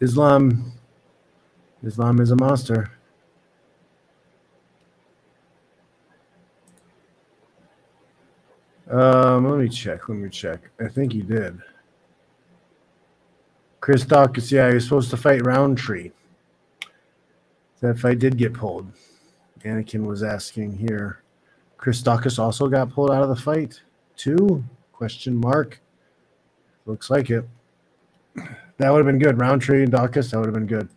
[SPEAKER 1] Islam. Islam is a monster. Um, let me check. Let me check. I think he did. Chris Daukaus, yeah, he was supposed to fight Rountree. That fight did get pulled. Anakin was asking here. Chris Daukaus also got pulled out of the fight, too? Question mark. Looks like it. That would have been good. Rountree and Daukaus, that would have been good.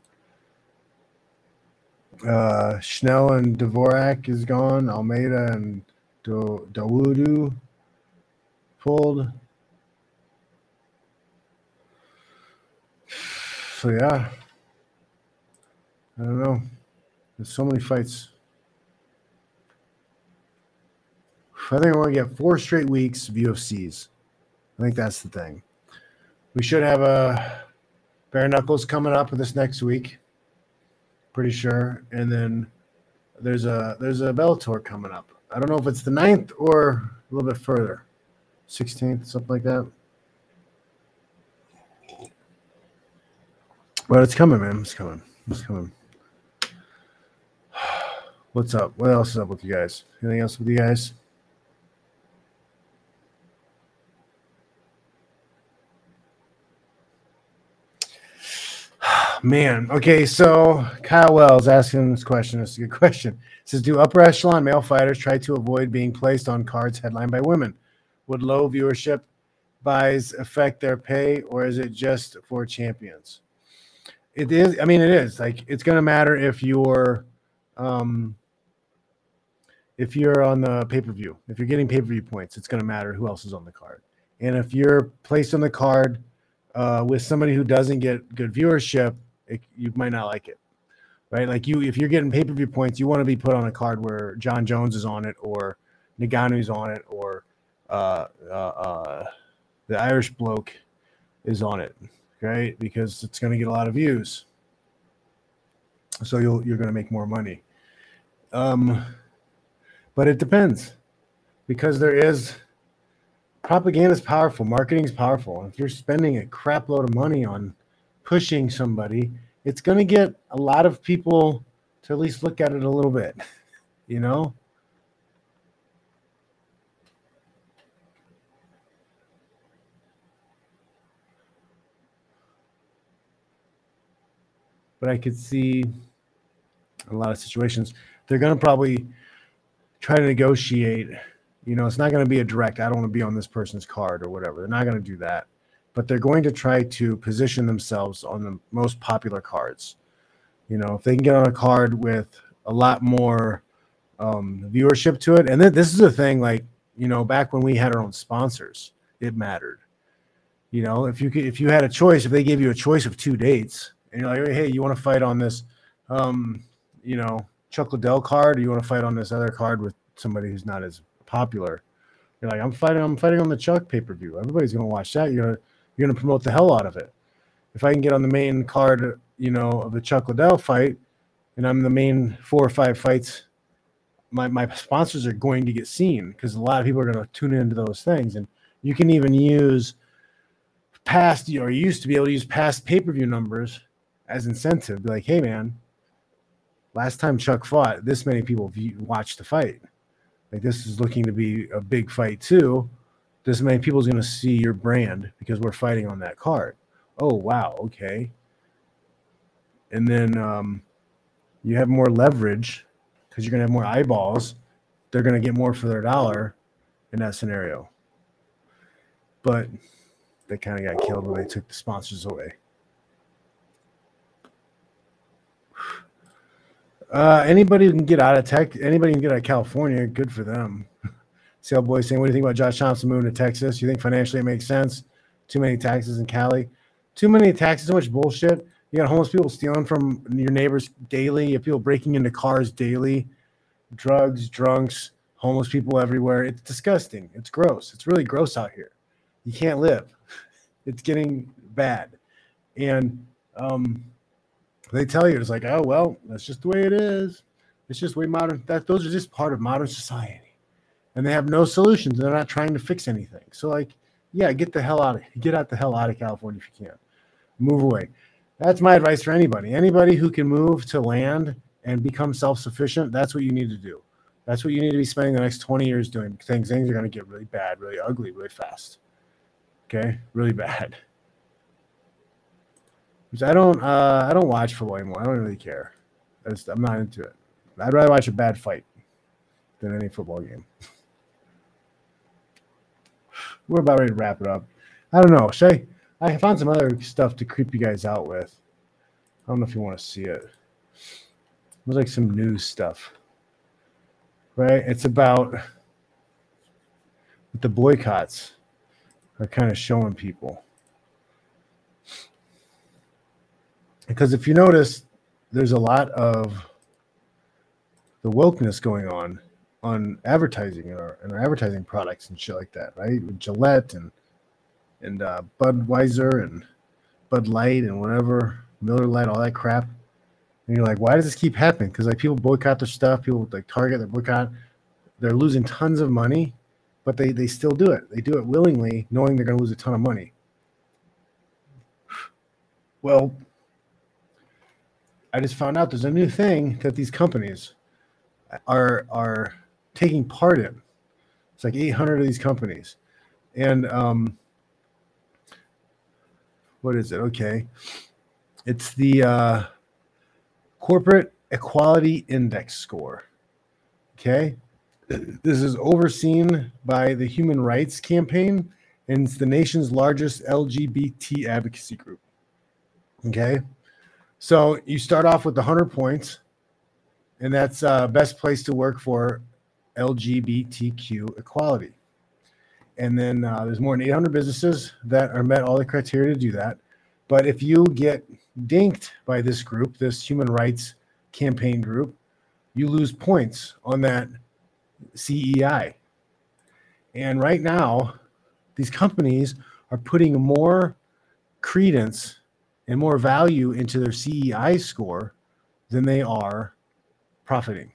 [SPEAKER 1] Uh, Schnell and Dvorak is gone. Almeida and Do- Dawodu pulled. So yeah, I don't know. There's so many fights. I think we're gonna get four straight weeks of UFCs. I think that's the thing. We should have a bare knuckles coming up this next week. Pretty sure, and then there's a there's a Bellator coming up. I don't know if it's the 9th or a little bit further, 16th, something like that. But it's coming, man. It's coming. It's coming. What's up? What else is up with you guys? Anything else with you guys? Man, okay, so Kyle Wells asking this question. It's a good question. It says, do upper echelon male fighters try to avoid being placed on cards headlined by women? Would low viewership buys affect their pay, or is it just for champions? It is. I mean, it is like it's going to matter if you're, um, if you're on the pay per view. If you're getting pay per view points, it's going to matter who else is on the card. And if you're placed on the card uh, with somebody who doesn't get good viewership, it, you might not like it, right? Like you, if you're getting pay per view points, you want to be put on a card where Jon Jones is on it, or Ngannou's on it, or uh, uh, uh, the Irish bloke is on it, right? Because it's going to get a lot of views, so you'll you're going to make more money. Um, but it depends because there is propaganda is powerful, marketing is powerful. If you're spending a crap load of money on pushing somebody, it's going to get a lot of people to at least look at it a little bit, you know? But I could see a lot of situations. They're going to probably try to negotiate. You know, it's not going to be a direct, I don't want to be on this person's card or whatever. They're not going to do that but they're going to try to position themselves on the most popular cards. You know, if they can get on a card with a lot more um, viewership to it, and then this is a thing like you know, back when we had our own sponsors, it mattered. You know, if you could, if you had a choice, if they gave you a choice of two dates, and you're like, hey, you want to fight on this, um, you know, Chuck Liddell card, or you want to fight on this other card with somebody who's not as popular? You're like, I'm fighting, I'm fighting on the Chuck pay per view. Everybody's gonna watch that. You're you're going to promote the hell out of it. If I can get on the main card, you know, of the Chuck Liddell fight, and I'm the main four or five fights, my, my sponsors are going to get seen because a lot of people are going to tune into those things. And you can even use past, or you used to be able to use past pay per view numbers as incentive. Be like, hey, man, last time Chuck fought, this many people watched the fight. Like, this is looking to be a big fight, too this many people is going to see your brand because we're fighting on that card. Oh wow, okay. And then um, you have more leverage because you're going to have more eyeballs. They're going to get more for their dollar in that scenario. But they kind of got killed when they took the sponsors away. Uh, anybody can get out of tech. Anybody can get out of California. Good for them. Sale boy saying, "What do you think about Josh Thomson moving to Texas? You think financially it makes sense? Too many taxes in Cali, too many taxes, so much bullshit. You got homeless people stealing from your neighbors daily. You have people breaking into cars daily, drugs, drunks, homeless people everywhere. It's disgusting. It's gross. It's really gross out here. You can't live. It's getting bad, and um, they tell you it's like, oh well, that's just the way it is. It's just way modern. That those are just part of modern society and they have no solutions. They're not trying to fix anything. So, like, yeah, get the hell out of get out the hell out of California if you can. Move away. That's my advice for anybody. Anybody who can move to land and become self-sufficient, that's what you need to do. That's what you need to be spending the next 20 years doing. Things things are going to get really bad, really ugly, really fast. Okay, really bad. Which I don't uh, I don't watch football anymore. I don't really care. I I'm not into it. I'd rather watch a bad fight than any football game. we're about ready to wrap it up. I don't know. Should I? I found some other stuff to creep you guys out with. I don't know if you want to see it. It was like some news stuff, right? It's about the boycotts are kind of showing people. Because if you notice, there's a lot of the wokeness going on on advertising and our, and our advertising products and shit like that, right? With Gillette and and uh, Budweiser and Bud Light and whatever Miller Lite, all that crap. And you're like, why does this keep happening? Because like people boycott their stuff, people like Target, they boycott, they're losing tons of money, but they they still do it. They do it willingly, knowing they're going to lose a ton of money. Well, I just found out there's a new thing that these companies are are taking part in. It's like 800 of these companies, and um, what is it? Okay, it's the uh, corporate equality index score. Okay, this is overseen by the Human Rights Campaign, and it's the nation's largest LGBT advocacy group. Okay, so you start off with 100 points, and that's uh, best place to work for LGBTQ equality. And then uh, there's more than 800 businesses that are met all the criteria to do that. But if you get dinked by this group, this human rights campaign group, you lose points on that CEI. And right now, these companies are putting more credence and more value into their CEI score than they are profiting.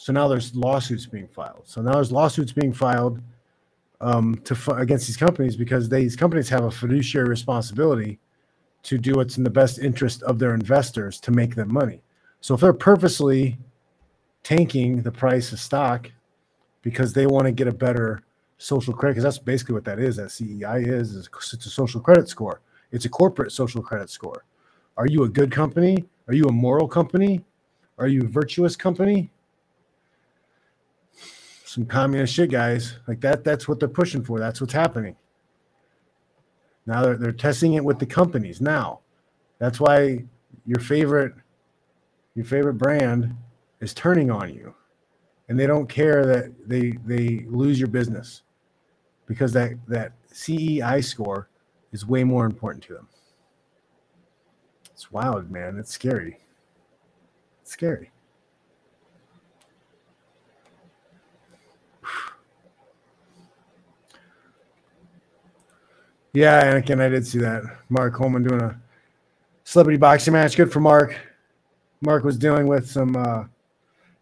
[SPEAKER 1] So now there's lawsuits being filed. So now there's lawsuits being filed um, to against these companies because these companies have a fiduciary responsibility to do what's in the best interest of their investors to make them money. So if they're purposely tanking the price of stock because they want to get a better social credit, because that's basically what that is. That CEI is, is it's a social credit score. It's a corporate social credit score. Are you a good company? Are you a moral company? Are you a virtuous company? Some communist shit, guys. Like that. That's what they're pushing for. That's what's happening. Now they're, they're testing it with the companies. Now, that's why your favorite your favorite brand is turning on you and they don't care that they they lose your business because that that CEI score is way more important to them. It's wild, man. It's scary. It's scary. Yeah, Anakin, I did see that. Mark Coleman doing a celebrity boxing match. Good for Mark. Mark was dealing with some uh,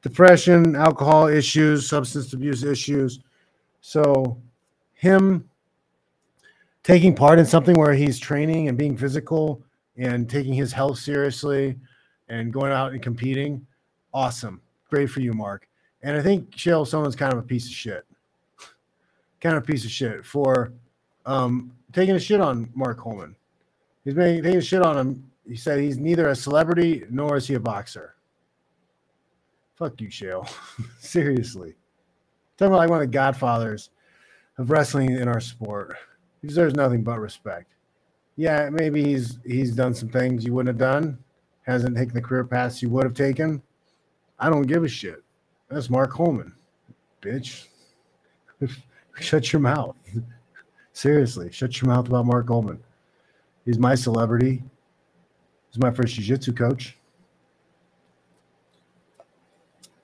[SPEAKER 1] depression, alcohol issues, substance abuse issues. So, him taking part in something where he's training and being physical and taking his health seriously and going out and competing, awesome. Great for you, Mark. And I think Chael Sonnen's kind of a piece of shit. kind of a piece of shit for um, taking a shit on Mark Coleman. He's making taking a shit on him. He said he's neither a celebrity nor is he a boxer. Fuck you, Chael. Seriously. Talking about like one of the godfathers of wrestling in our sport. He deserves nothing but respect. Yeah, maybe he's he's done some things you wouldn't have done, hasn't taken the career paths you would have taken. I don't give a shit. That's Mark Coleman, bitch. Shut your mouth. Seriously, shut your mouth about Mark Coleman. He's my celebrity. He's my first jiu-jitsu coach.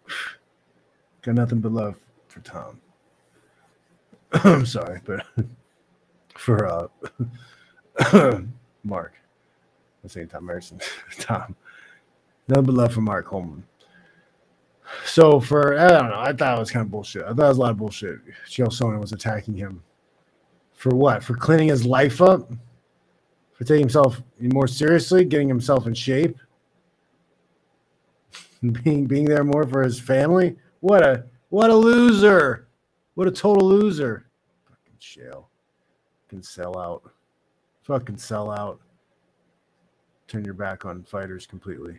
[SPEAKER 1] Got nothing but love for Tom. I'm sorry, but for uh, Mark. I'm saying Tom Harrison. Tom. Nothing but love for Mark Coleman. So for I don't know, I thought it was kind of bullshit. I thought it was a lot of bullshit. Chael Sonnen was attacking him for what? For cleaning his life up? For taking himself more seriously, getting himself in shape, being being there more for his family? What a what a loser! What a total loser! Fucking Chael. Fucking sell out. Fucking sell out. Turn your back on fighters completely.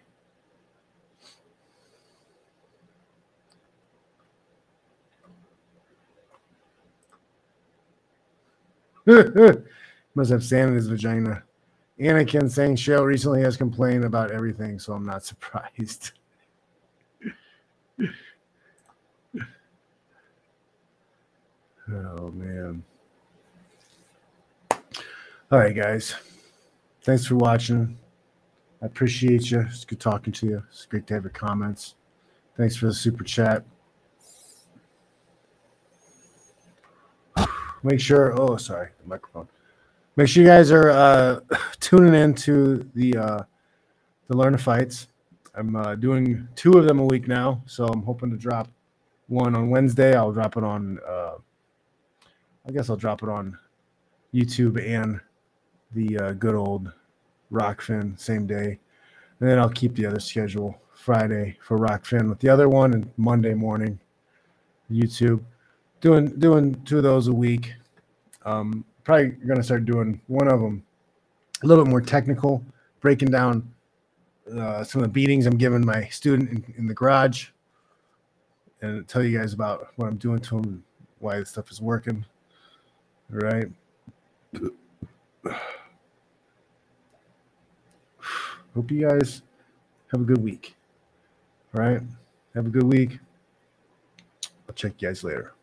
[SPEAKER 1] Must have sand in his vagina. Anakin saying Chael recently has complained about everything, so I'm not surprised. oh man. All right, guys. Thanks for watching. I appreciate you. It's good talking to you. It's great to have your comments. Thanks for the super chat. Make sure. Oh, sorry, the microphone. Make sure you guys are uh, tuning in to the uh, the Learn to Fights. I'm uh, doing two of them a week now, so I'm hoping to drop one on Wednesday. I'll drop it on. Uh, I guess I'll drop it on YouTube and the uh, good old Rokfin same day, and then I'll keep the other schedule Friday for Rokfin with the other one, and Monday morning YouTube. Doing doing two of those a week. Um, probably going to start doing one of them a little bit more technical, breaking down uh, some of the beatings I'm giving my student in, in the garage, and tell you guys about what I'm doing to him, why this stuff is working. All right. Hope you guys have a good week. All right. Have a good week. I'll check you guys later.